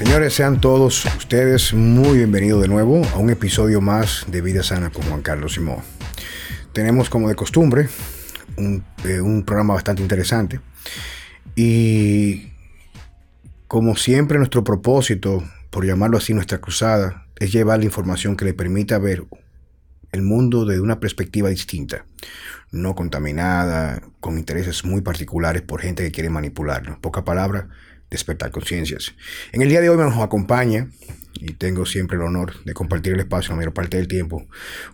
Señores, sean todos ustedes muy bienvenidos de nuevo a un episodio más de Vida Sana con Juan Carlos Simón. Tenemos como de costumbre un, eh, un programa bastante interesante y como siempre nuestro propósito, por llamarlo así, nuestra cruzada, es llevar la información que le permita ver el mundo desde una perspectiva distinta, no contaminada, con intereses muy particulares por gente que quiere manipularlo. En pocas palabras, despertar conciencias. En el día de hoy nos acompaña, y tengo siempre el honor de compartir el espacio la mayor parte del tiempo,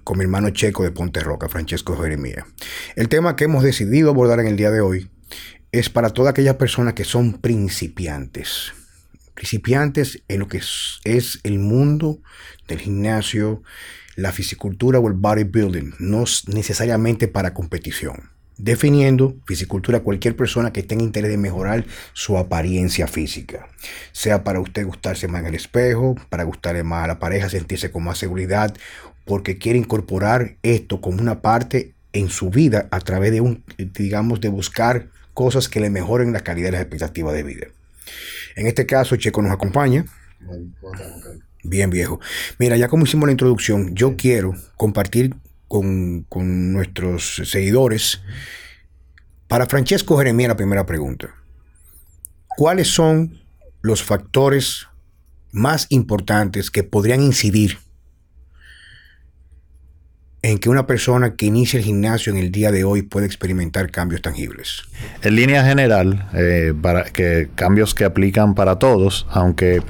con mi hermano checo de Ponte Roca, Francesco Jeremía. El tema que hemos decidido abordar en el día de hoy es para todas aquellas personas que son principiantes. Principiantes en lo que es, es el mundo del gimnasio, la fisicultura o el bodybuilding, no necesariamente para competición definiendo fisicultura cualquier persona que tenga interés de mejorar su apariencia física. Sea para usted gustarse más en el espejo, para gustarle más a la pareja, sentirse con más seguridad, porque quiere incorporar esto como una parte en su vida a través de un, digamos, de buscar cosas que le mejoren la calidad de las expectativas de vida. En este caso, Checo nos acompaña. Bien, viejo. Mira, ya como hicimos la introducción, yo quiero compartir con, nuestros seguidores. Para Francesco Jeremía, la primera pregunta. ¿Cuáles son los factores más importantes que podrían incidir en que una persona que inicia el gimnasio en el día de hoy puede experimentar cambios tangibles? En línea general, eh, para que cambios que aplican para todos, aunque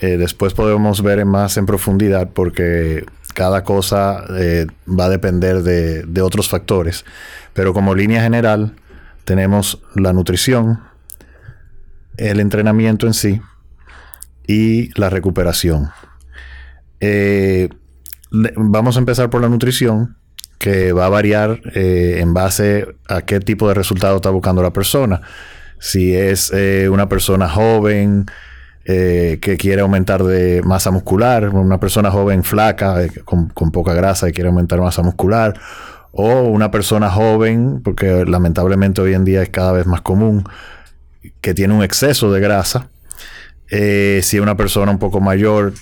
eh, después podemos ver más en profundidad porque cada cosa eh, va a depender de, otros factores. Pero como línea general, tenemos la nutrición, el entrenamiento en sí y la recuperación. Eh, vamos a empezar por la nutrición, que va a variar eh, en base a qué tipo de resultado está buscando la persona. Si es una persona joven, eh, que quiere aumentar de masa muscular, una persona joven flaca, eh, con, poca grasa y quiere aumentar masa muscular, o una persona joven, porque lamentablemente hoy en día es cada vez más común, que tiene un exceso de grasa. Eh, si es una persona un poco mayor,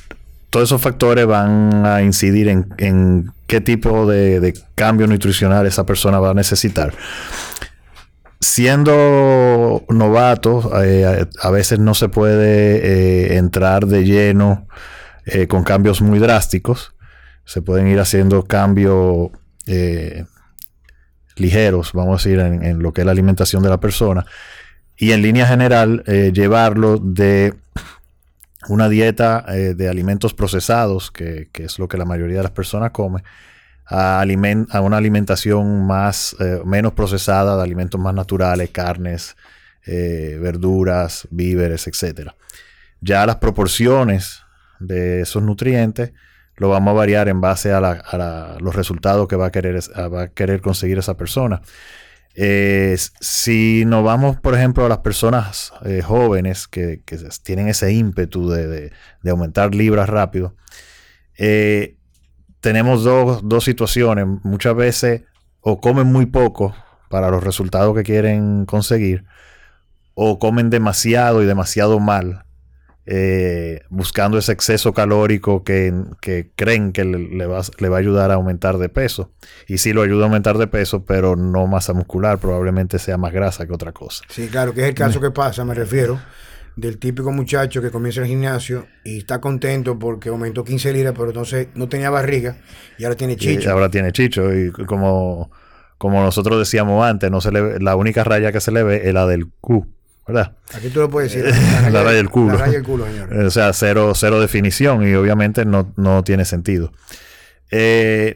todos esos factores van a incidir en, qué tipo de, de cambio nutricional esa persona va a necesitar siendo novato, eh, a veces no se puede eh, entrar de lleno eh, con cambios muy drásticos. Se pueden ir haciendo cambios ligeros, vamos a decir, en, lo que es la alimentación de la persona. Y en línea general, llevarlo de una dieta de alimentos procesados, que, que es lo que la mayoría de las personas come, a, una alimentación más, eh, menos procesada, de alimentos más naturales, carnes, eh, verduras, víveres, etc. Ya las proporciones de esos nutrientes lo vamos a variar en base a, los resultados que va a querer, va a querer conseguir esa persona. si nos vamos, por ejemplo, a las personas eh, jóvenes que, tienen ese ímpetu de, aumentar libras rápido, tenemos dos, situaciones. Muchas veces o comen muy poco para los resultados que quieren conseguir, o comen demasiado y demasiado mal, eh, buscando ese exceso calórico que, creen que le, va, le, va, a ayudar a aumentar de peso. Y sí lo ayuda a aumentar de peso, pero no masa muscular, probablemente sea más grasa que otra cosa. Sí, claro, que es el caso que pasa, me refiero del típico muchacho que comienza el gimnasio y está contento porque aumentó 15 libras, pero entonces no tenía barriga y ahora tiene chicho. Y ahora tiene chicho y como, como nosotros decíamos antes, no se le la única raya que se le ve es la del Q. ¿verdad? Aquí tú lo puedes decir. La raya, del culo. La raya del culo, señor. O sea, cero, cero definición y obviamente no, tiene sentido. Eh,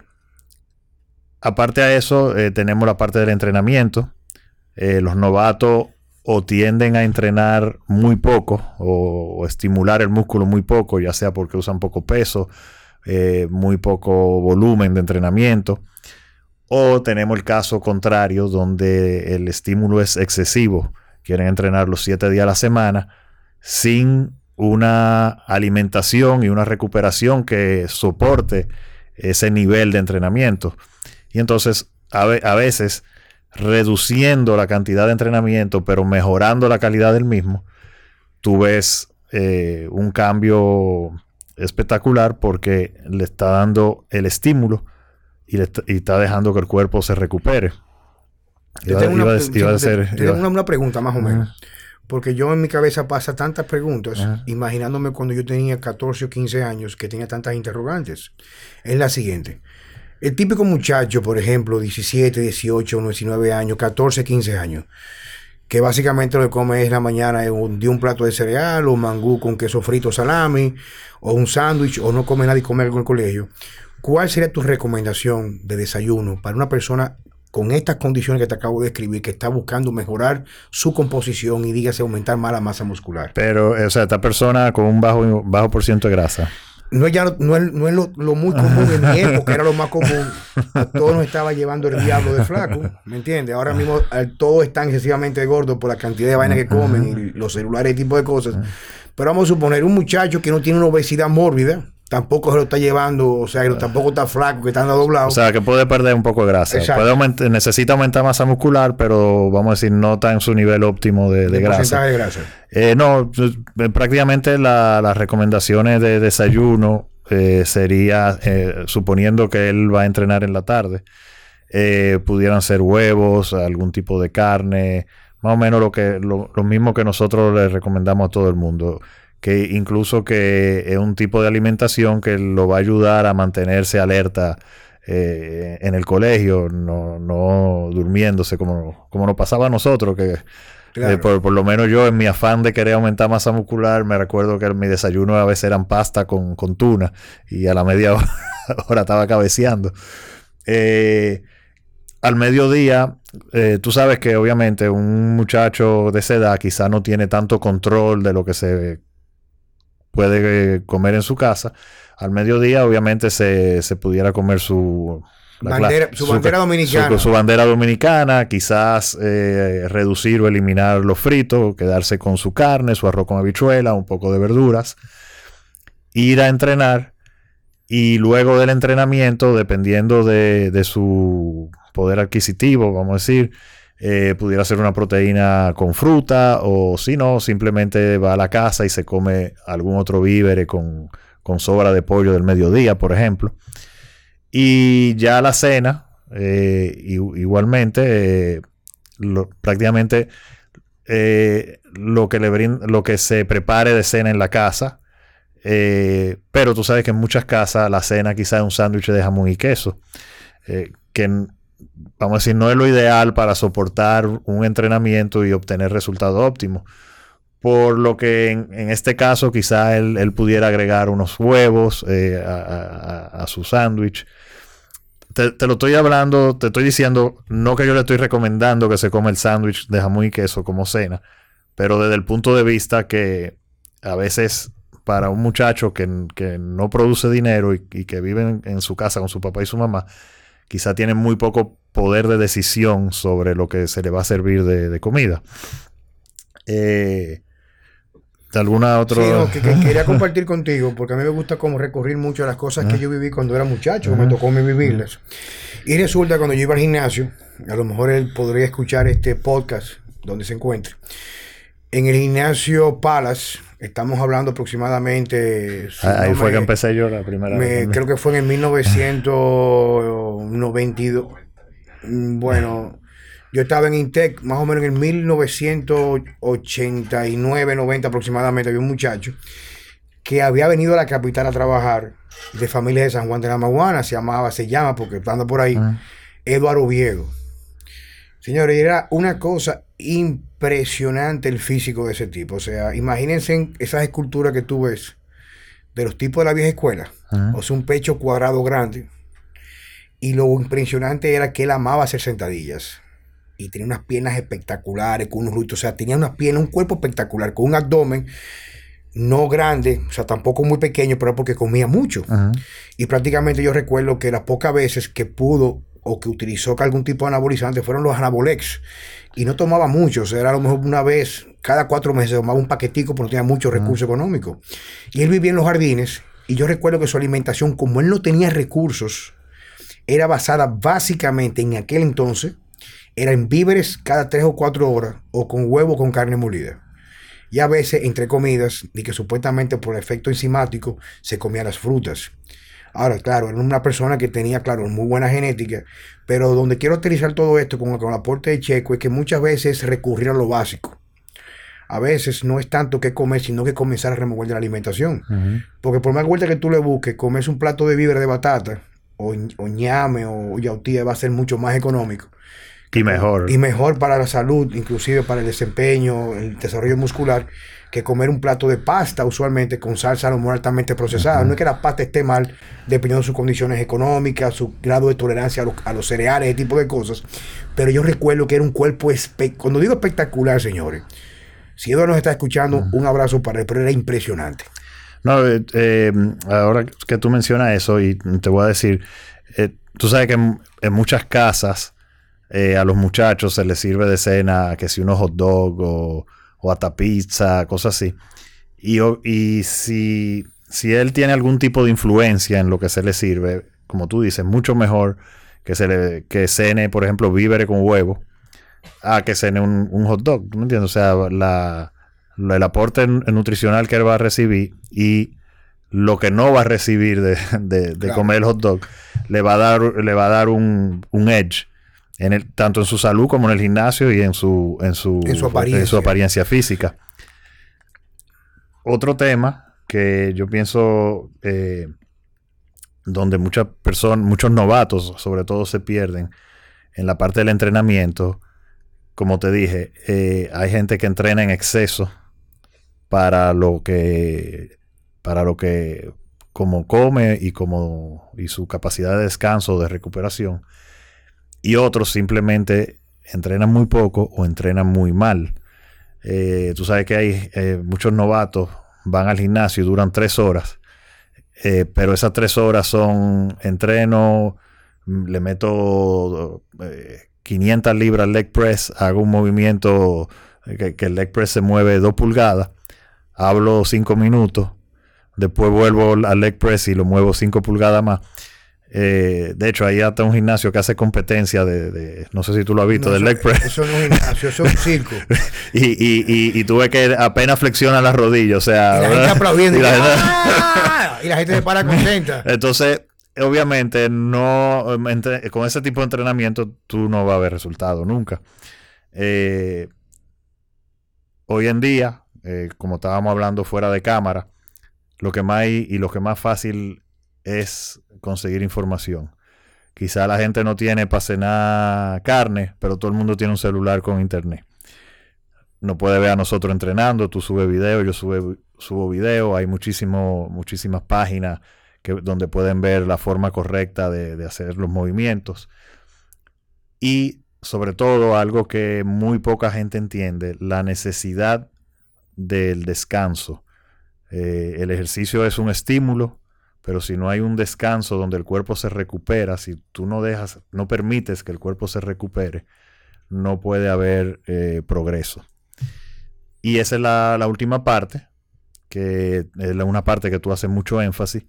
aparte a eso, eh, tenemos la parte del entrenamiento. Eh, los novatos o tienden a entrenar muy poco o, estimular el músculo muy poco, ya sea porque usan poco peso, eh, muy poco volumen de entrenamiento, o tenemos el caso contrario donde el estímulo es excesivo, quieren entrenar los siete días a la semana sin una alimentación y una recuperación que soporte ese nivel de entrenamiento. Y entonces a, a veces reduciendo la cantidad de entrenamiento, pero mejorando la calidad del mismo, tú ves eh, un cambio espectacular porque le está dando el estímulo y, le está, dejando que el cuerpo se recupere. tengo una, pregunta más o menos. Porque yo en mi cabeza pasa tantas preguntas, imaginándome cuando yo tenía 14 o 15 años, que tenía tantas interrogantes. Es la siguiente. El típico muchacho, por ejemplo, 17, 18, 19 años, 14, 15 años, que básicamente lo que come es la mañana de un, plato de cereal o mangú con queso frito, salami, o un sándwich, o no come nada y come algo en el colegio. ¿Cuál sería tu recomendación de desayuno para una persona con estas condiciones que te acabo de describir, que está buscando mejorar su composición y dígase aumentar más la masa muscular. Pero, o sea, esta persona con un bajo, bajo por ciento de grasa. No, ya, no, es, no es lo, muy común en mi época, era lo más común. A todos nos estaba llevando el diablo de flaco, ¿me entiendes? Ahora mismo todos están excesivamente gordos por la cantidad de vainas que comen y los celulares y tipo de cosas. Pero vamos a suponer un muchacho que no tiene una obesidad mórbida, tampoco se lo está llevando, o sea, que tampoco está flaco, que está doblado. O sea, que puede perder un poco de grasa. Puede necesita aumentar masa muscular, pero vamos a decir, no está en su nivel óptimo de, de, grasa. de grasa? Eh, no, eh, prácticamente las recomendaciones de desayuno eh, sería, suponiendo que él va a entrenar en la tarde, pudieran ser huevos, algún tipo de carne, más o menos lo que lo mismo que nosotros le recomendamos a todo el mundo que incluso que es un tipo de alimentación que lo va a ayudar a mantenerse alerta eh, en el colegio, no, no durmiéndose como, como nos pasaba a nosotros, que eh, por, lo menos yo en mi afán de querer aumentar masa muscular, me recuerdo que mi desayuno a veces eran pasta con, con tuna y a la media hora, estaba cabeceando. Eh, al mediodía, tú sabes que obviamente un muchacho de esa edad quizá no tiene tanto control de lo que se puede eh, comer en su casa. Al mediodía, obviamente, se, pudiera comer su, bandera, su, bandera dominicana. Su, bandera dominicana, quizás eh, reducir o eliminar los fritos, quedarse con su carne, su arroz con habichuela, un poco de verduras, ir a entrenar y luego del entrenamiento, dependiendo de, de su poder adquisitivo, vamos a decir, eh, pudiera ser una proteína con fruta o si no, simplemente va a la casa y se come algún otro vívere con, sobra de pollo del mediodía, por ejemplo. Y ya la cena, eh, igualmente, eh, prácticamente lo, que le lo que se prepare de cena en la casa. pero tú sabes que en muchas casas la cena quizás es un sándwich de jamón y queso. que vamos a decir, no es lo ideal para soportar un entrenamiento y obtener resultados óptimos. Por lo que en, este caso quizá él, pudiera agregar unos huevos eh, a, su sándwich. Te, lo estoy hablando, te estoy diciendo, no que yo le estoy recomendando que se coma el sándwich de jamón y queso como cena, pero desde el punto de vista que a veces para un muchacho que, no produce dinero y, que vive en, su casa con su papá y su mamá, quizá tiene muy poco poder de decisión sobre lo que se le va a servir de, comida. Eh, ¿Alguna otra? Sí, que, quería compartir contigo, porque a mí me gusta como recurrir mucho a las cosas que yo viví cuando era muchacho, me tocó vivirlas. Y resulta cuando yo iba al gimnasio, a lo mejor él podría escuchar este podcast donde se encuentre. En el gimnasio Palace, estamos hablando aproximadamente. ahí fue que empecé yo la primera vez. Creo que fue en el 1992. Mm, bueno, yo estaba en Intec más o menos en el 1989, 90 aproximadamente. Había un muchacho que había venido a la capital a trabajar de familia de San Juan de la Maguana, se llamaba, se llama, porque anda por ahí, ah. Eduardo Viego. Señores, era una cosa impresionante el físico de ese tipo. O sea, imagínense esas esculturas que tú ves de los tipos de la vieja escuela. O sea, un pecho cuadrado grande, y lo impresionante era que él amaba hacer sentadillas. Y tenía unas piernas espectaculares, con unos glúteos. O sea, tenía unas piernas, un cuerpo espectacular, con un abdomen no grande, o sea, tampoco muy pequeño, pero porque comía mucho. Y prácticamente yo recuerdo que las pocas veces que pudo o que utilizó algún tipo de anabolizante fueron los anabolex. Y no tomaba mucho, o sea, era a lo mejor una vez, cada cuatro meses tomaba un paquetico porque no tenía mucho recurso económico. Y él vivía en los jardines y yo recuerdo que su alimentación, como él no tenía recursos, era basada básicamente en aquel entonces, era en víveres cada tres o cuatro horas o con huevo con carne molida. Y a veces, entre comidas, y que supuestamente por efecto enzimático se comía las frutas. Ahora, claro, era una persona que tenía, claro, muy buena genética, pero donde quiero utilizar todo esto con, con el aporte de Checo es que muchas veces recurrir a lo básico. A veces no es tanto que comer, sino que comenzar a remover de la alimentación. Porque por más vuelta que tú le busques, comerse un plato de víveres de batata, o, o ñame, o yautía, va a ser mucho más económico. Y mejor. Y mejor para la salud, inclusive para el desempeño, el desarrollo muscular, que comer un plato de pasta usualmente con salsa no altamente procesada. No es que la pasta esté mal, dependiendo de sus condiciones económicas, su grado de tolerancia a, los cereales, ese tipo de cosas. Pero yo recuerdo que era un cuerpo, cuando digo espectacular, señores, si Eduardo nos está escuchando, un abrazo para él, pero era impresionante. No, eh, eh, ahora que tú mencionas eso, y te voy a decir, eh, tú sabes que en, muchas casas a los muchachos se les sirve de cena que si unos hot dog o o hasta pizza, cosas así. Y, y si, si él tiene algún tipo de influencia en lo que se le sirve, como tú dices, mucho mejor que se le que cene, por ejemplo, víveres con huevo, a que cene un, hot dog. ¿No entiendes? O sea, la, el aporte nutricional que él va a recibir y lo que no va a recibir de, de, comer el hot dog le va a dar, le va a dar un, un edge en el, tanto en su salud como en el gimnasio y en su, en su, apariencia. física. Otro tema que yo pienso eh, donde muchas personas, muchos novatos sobre todo se pierden en la parte del entrenamiento, como te dije, eh, hay gente que entrena en exceso para lo que, para lo que, como come y como, y su capacidad de descanso, de recuperación y otros simplemente entrenan muy poco o entrenan muy mal. Eh, tú sabes que hay eh, muchos novatos, van al gimnasio y duran tres horas, eh, pero esas tres horas son entreno, le meto 500 libras leg press, hago un movimiento que, que el leg press se mueve dos pulgadas, hablo cinco minutos, después vuelvo al leg press y lo muevo cinco pulgadas más eh, de hecho, ahí hasta un gimnasio que hace competencia de, no sé si tú lo has visto, del leg press. Eso no es un gimnasio, eso es un circo. y, y, y, y, tú ves que apenas flexiona las rodillas, o sea. Y la gente aplaudiendo. Y la, gente... ¡Ah! y la gente se para contenta. Entonces, obviamente, no con ese tipo de entrenamiento tú no vas a ver resultado nunca. Eh, hoy en día, eh, como estábamos hablando fuera de cámara, lo que más y lo que más fácil es conseguir información. Quizá la gente no tiene para cenar carne, pero todo el mundo tiene un celular con internet. No puede ver a nosotros entrenando, tú subes video, yo sube, subo video, hay muchísimas páginas que, donde pueden ver la forma correcta de, de hacer los movimientos. Y sobre todo algo que muy poca gente entiende, la necesidad del descanso. Eh, el ejercicio es un estímulo, pero si no hay un descanso donde el cuerpo se recupera, si tú no dejas, no permites que el cuerpo se recupere, no puede haber eh, progreso. Y esa es la, última parte, que es una parte que tú haces mucho énfasis,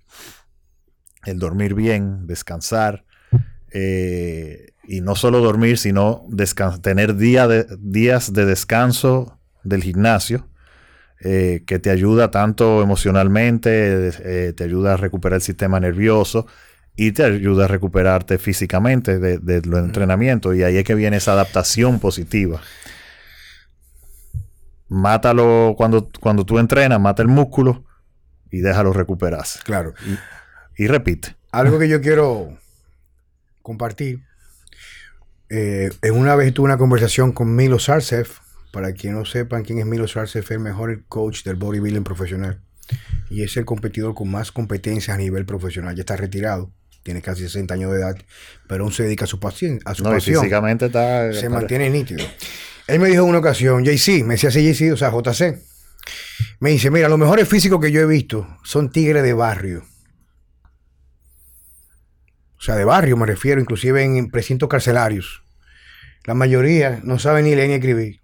el dormir bien, descansar, eh, y no solo dormir, sino tener días de descanso del gimnasio, eh, que te ayuda tanto emocionalmente, eh, te ayuda a recuperar el sistema nervioso y te ayuda a recuperarte físicamente de, los entrenamientos. Y ahí es que viene esa adaptación positiva. Mátalo cuando, cuando tú entrenas, mata el músculo y déjalo recuperarse. Claro. Y, repite. Algo que yo quiero compartir. Eh, en una vez tuve una conversación con Milo Sarcev, para quien no sepan quién es Milo Sarcev, el mejor coach del bodybuilding profesional. Y es el competidor con más competencias a nivel profesional. Ya está retirado, tiene casi 60 años de edad, pero aún se dedica a su, pasión, a su pasión. Físicamente está. Se mantiene nítido. Él me dijo en una ocasión, JC, me decía así JC, o sea, JC. Me dice, mira, los mejores físicos que yo he visto son tigres de barrio. O sea, de barrio me refiero, inclusive en precintos carcelarios. La mayoría no saben ni leer ni escribir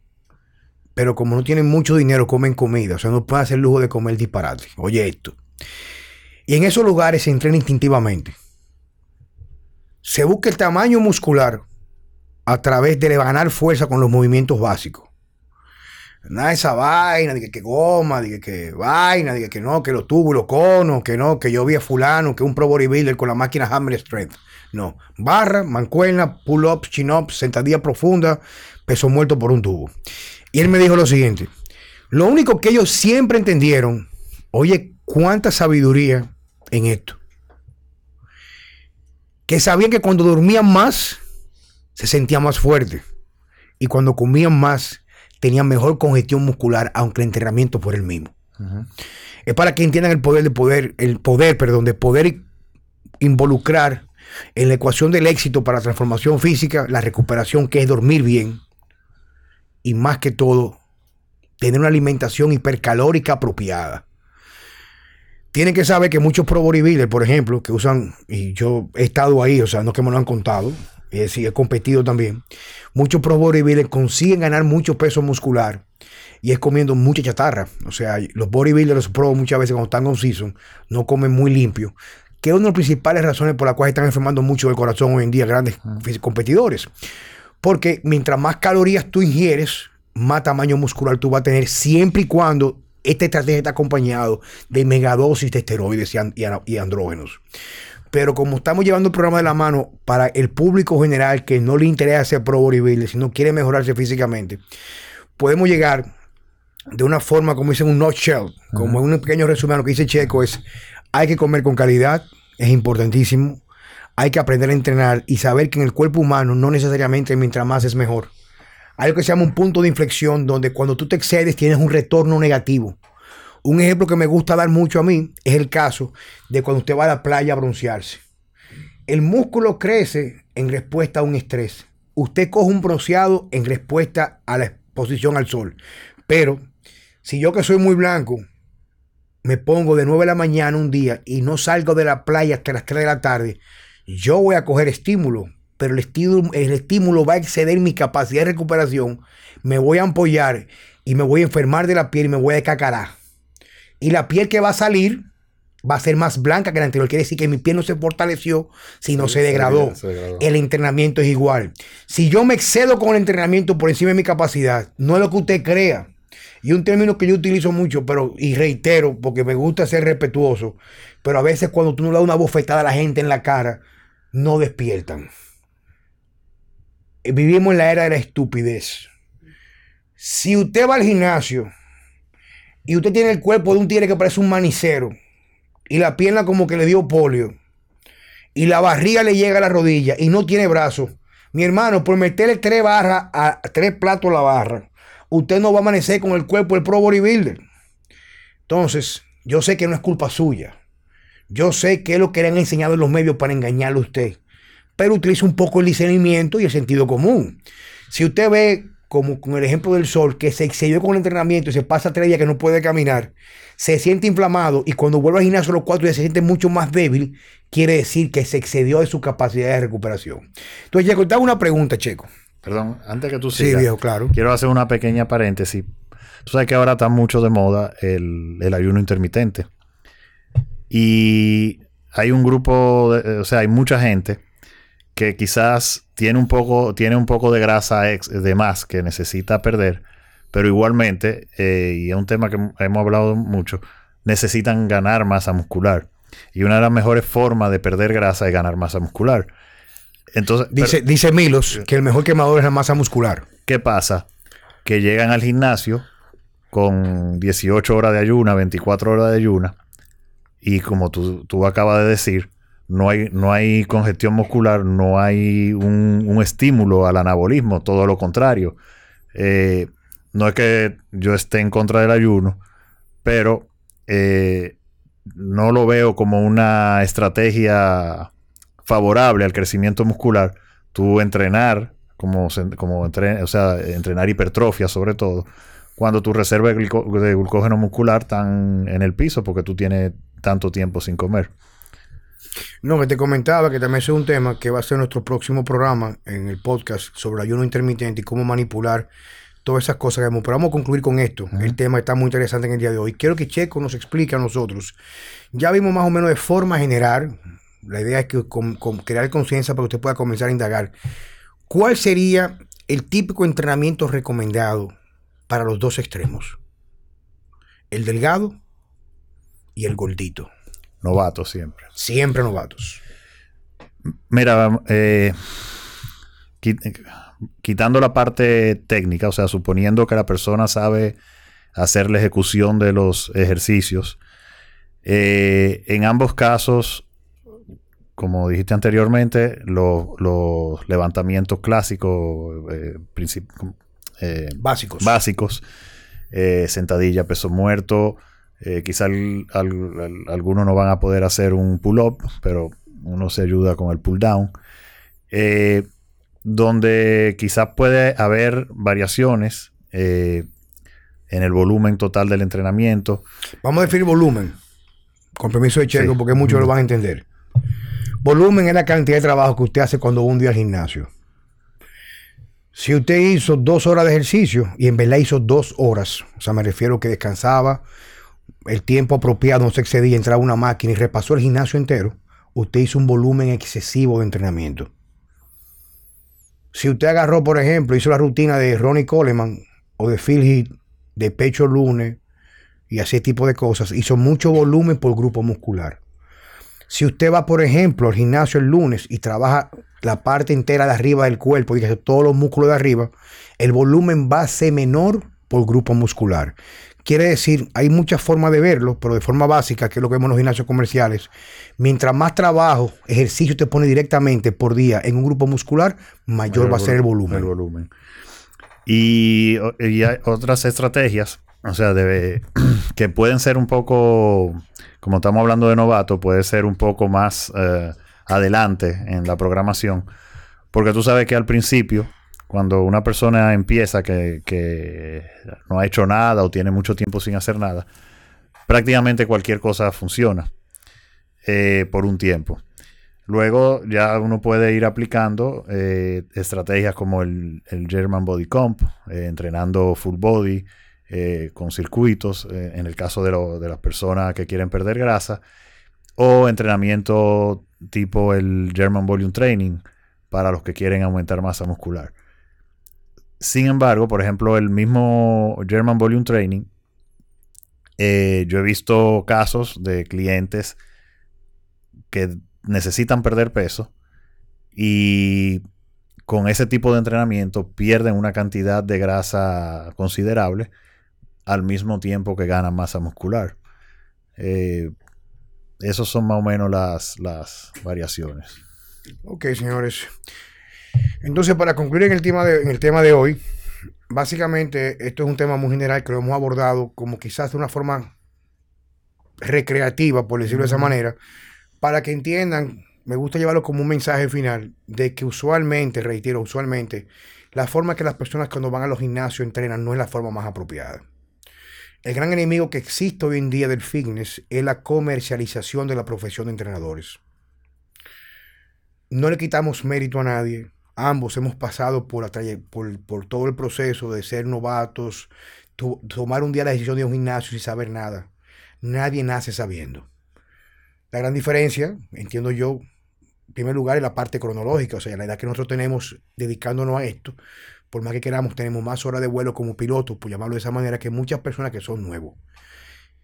pero como no tienen mucho dinero, comen comida. O sea, no pueden hacer lujo de comer disparate. Oye esto. Y en esos lugares se entrena instintivamente. Se busca el tamaño muscular a través de ganar fuerza con los movimientos básicos. Nada de esa vaina, de que, goma, de que, vaina, de que, no, que los tubos, los conos, que no, que yo vi a fulano, que un pro bodybuilder con la máquina Hammer Strength. No, barra, mancuerna, pull-ups, chin-ups, sentadilla profunda, peso muerto por un tubo. Y él me dijo lo siguiente, lo único que ellos siempre entendieron, oye, cuánta sabiduría en esto. Que sabían que cuando dormían más, se sentían más fuerte. Y cuando comían más, tenían mejor congestión muscular, aunque el entrenamiento por el mismo. Es para que entiendan el poder de poder, el poder, perdón, de poder involucrar en la ecuación del éxito para la transformación física, la recuperación, que es dormir bien, y más que todo, tener una alimentación hipercalórica apropiada. Tienen que saber que muchos pro bodybuilders, por ejemplo, que usan, y yo he estado ahí, o sea, no que me lo han contado, y decir, he competido también. Muchos pro bodybuilders consiguen ganar mucho peso muscular y es comiendo mucha chatarra. O sea, los bodybuilders, los pro, muchas veces cuando están on season, no comen muy limpio. Que es una de las principales razones por las cuales están enfermando mucho el corazón hoy en día grandes competidores. Porque mientras más calorías tú ingieres, más tamaño muscular tú vas a tener siempre y cuando esta estrategia está acompañado de megadosis de esteroides y andrógenos. Pero como estamos llevando el programa de la mano para el público general que no le interesa ser pro bodybuilder, sino quiere mejorarse físicamente, podemos llegar de una forma, como dicen, un nutshell, como en un pequeño resumen, lo que dice Checo es, hay que comer con calidad, es importantísimo, hay que aprender a entrenar y saber que en el cuerpo humano no necesariamente mientras más es mejor. Hay algo que se llama un punto de inflexión donde cuando tú te excedes tienes un retorno negativo. Un ejemplo que me gusta dar mucho a mí es el caso de cuando usted va a la playa a broncearse. El músculo crece en respuesta a un estrés. Usted coge un bronceado en respuesta a la exposición al sol. Pero si yo que soy muy blanco, me pongo de 9 de la mañana un día y no salgo de la playa hasta las 3 de la tarde, yo voy a coger estímulo, pero el estímulo, el estímulo va a exceder mi capacidad de recuperación, me voy a ampollar y me voy a enfermar de la piel y me voy a cacarar. Y la piel que va a salir va a ser más blanca que la anterior. Quiere decir que mi piel no se fortaleció, sino se, degradó. El entrenamiento es igual. Si yo me excedo con el entrenamiento por encima de mi capacidad, no es lo que usted crea. Y un término que yo utilizo mucho, pero y reitero, porque me gusta ser respetuoso, pero a veces cuando tú no le das una bofetada a la gente en la cara, no despiertan. Vivimos en la era de la estupidez. Si usted va al gimnasio y usted tiene el cuerpo de un tigre que parece un manicero y la pierna como que le dio polio y la barriga le llega a la rodilla y no tiene brazo, mi hermano, por meterle tres barras a tres platos a la barra, usted no va a amanecer con el cuerpo del pro bodybuilder. Entonces, yo sé que no es culpa suya. Yo sé que es lo que le han enseñado en los medios para engañarle a usted. Pero utiliza un poco el discernimiento y el sentido común. Si usted ve como con el ejemplo del sol, que se excedió con el entrenamiento y se pasa tres días que no puede caminar, se siente inflamado y cuando vuelve al gimnasio los cuatro días se siente mucho más débil, quiere decir que se excedió de su capacidad de recuperación. Entonces, Checo, te hago una pregunta, Checo. Perdón, antes que tú sigas. Sí, viejo, claro. Quiero hacer una pequeña paréntesis. Tú sabes que ahora está mucho de moda el, ayuno intermitente. Y hay un grupo, o sea, hay mucha gente que quizás tiene un poco, tiene un poco de grasa de más que necesita perder, pero igualmente, eh, y es un tema que hemos hablado mucho, necesitan ganar masa muscular. Y una de las mejores formas de perder grasa es ganar masa muscular. Entonces, dice, dice Milos que el mejor quemador es la masa muscular. ¿Qué pasa? Que llegan al gimnasio con 18 horas de ayuna, 24 horas de ayuna, y como tú, tú acabas de decir, no hay, no hay congestión muscular, no hay un, estímulo al anabolismo, todo lo contrario. Eh, no es que yo esté en contra del ayuno, pero eh, no lo veo como una estrategia favorable al crecimiento muscular. Tú entrenar, como, como o sea, entrenar hipertrofia sobre todo, cuando tus reservas de, de glucógeno muscular están en el piso porque tú tienes tanto tiempo sin comer. No, que te comentaba que también es un tema que va a ser nuestro próximo programa en el podcast sobre ayuno intermitente y cómo manipular todas esas cosas que vemos. Pero vamos a concluir con esto. El tema está muy interesante en el día de hoy. Quiero que Checo nos explique a nosotros. Ya vimos más o menos de forma general. La idea es que crear conciencia para que usted pueda comenzar a indagar. ¿Cuál sería el típico entrenamiento recomendado para los dos extremos. El delgado y el gordito. Novatos siempre. Siempre novatos. Mira, eh, quitando la parte técnica, o sea, suponiendo que la persona sabe hacer la ejecución de los ejercicios, eh, en ambos casos, como dijiste anteriormente, los levantamientos clásicos, eh, básicos, básicos sentadilla, peso muerto, quizás algunos no van a poder hacer un pull-up, pero uno se ayuda con el pull down, eh, donde quizás puede haber variaciones eh, en el volumen total del entrenamiento. Vamos a definir volumen, con permiso de Checo, porque muchos lo van a entender. Volumen es la cantidad de trabajo que usted hace cuando va un día al gimnasio. Si usted hizo dos horas de ejercicio y en verdad hizo dos horas, o sea, me refiero que descansaba, el tiempo apropiado no se excedía, entraba una máquina y repasó el gimnasio entero, usted hizo un volumen excesivo de entrenamiento. Si usted agarró, por ejemplo, hizo la rutina de Ronnie Coleman o de Phil Heath, de pecho lunes y ese tipo de cosas, hizo mucho volumen por grupo muscular. Si usted va, por ejemplo, al gimnasio el lunes y trabaja la parte entera de arriba del cuerpo, y todos los músculos de arriba, el volumen va a ser menor por grupo muscular. Quiere decir, hay muchas formas de verlo, pero de forma básica, que es lo que vemos en los gimnasios comerciales. Mientras más trabajo, ejercicio te pone directamente por día en un grupo muscular, mayor, va a ser el volumen. El volumen. Y, hay otras estrategias, o sea, que pueden ser un poco, como estamos hablando de novato, puede ser un poco más eh, adelante en la programación. Porque tú sabes que al principio cuando una persona empieza que, no ha hecho nada o tiene mucho tiempo sin hacer nada, prácticamente cualquier cosa funciona eh, por un tiempo. Luego ya uno puede ir aplicando eh, estrategias como el, German Body Comp, eh, entrenando full body con circuitos, en el caso de, de las personas que quieren perder grasa, o entrenamiento tipo el German Volume Training para los que quieren aumentar masa muscular. Sin embargo, por ejemplo, el mismo German Volume Training, eh, yo he visto casos de clientes que necesitan perder peso y con ese tipo de entrenamiento pierden una cantidad de grasa considerable al mismo tiempo que ganan masa muscular. Eh, esas son más o menos las, las variaciones. Ok, señores. Entonces, para concluir en el tema de, en el tema de hoy, básicamente esto es un tema muy general que lo hemos abordado como quizás de una forma recreativa, por decirlo de esa manera, para que entiendan, me gusta llevarlo como un mensaje final, de que usualmente, reitero, usualmente, la forma que las personas cuando van a los gimnasios entrenan no es la forma más apropiada. El gran enemigo que existe hoy en día del fitness es la comercialización de la profesión de entrenadores. No le quitamos mérito a nadie, ambos hemos pasado por, por, todo el proceso de ser novatos, tomar un día la decisión de un gimnasio sin saber nada. Nadie nace sabiendo. La gran diferencia, entiendo yo, en primer lugar, es la parte cronológica, o sea, la edad que nosotros tenemos dedicándonos a esto, por más que queramos, tenemos más horas de vuelo como pilotos, por llamarlo de esa manera, que muchas personas que son nuevos.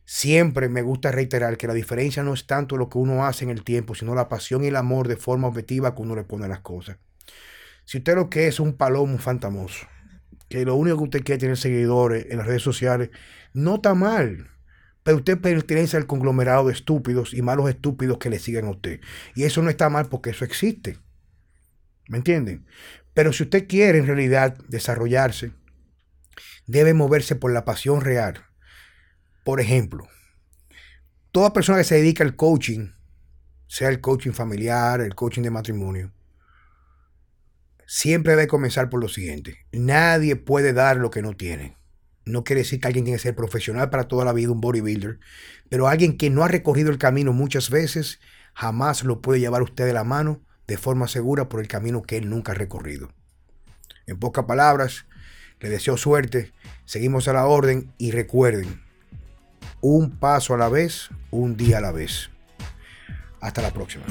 Siempre me gusta reiterar que la diferencia no es tanto lo que uno hace en el tiempo, sino la pasión y el amor de forma objetiva que uno le pone a las cosas. Si usted lo que es un palomo fantamoso, que lo único que usted quiere tener seguidores en las redes sociales, no está mal. Pero usted pertenece al conglomerado de estúpidos y malos estúpidos que le siguen a usted. Y eso no está mal porque eso existe. ¿Me entienden? Pero si usted quiere en realidad desarrollarse, debe moverse por la pasión real. Por ejemplo, toda persona que se dedica al coaching, sea el coaching familiar, el coaching de matrimonio, siempre debe comenzar por lo siguiente. Nadie puede dar lo que no tiene. No quiere decir que alguien tiene que ser profesional para toda la vida, un bodybuilder, pero alguien que no ha recorrido el camino muchas veces, jamás lo puede llevar usted de la mano de forma segura por el camino que él nunca ha recorrido. En pocas palabras, le deseo suerte, seguimos a la orden y recuerden, un paso a la vez, un día a la vez. Hasta la próxima.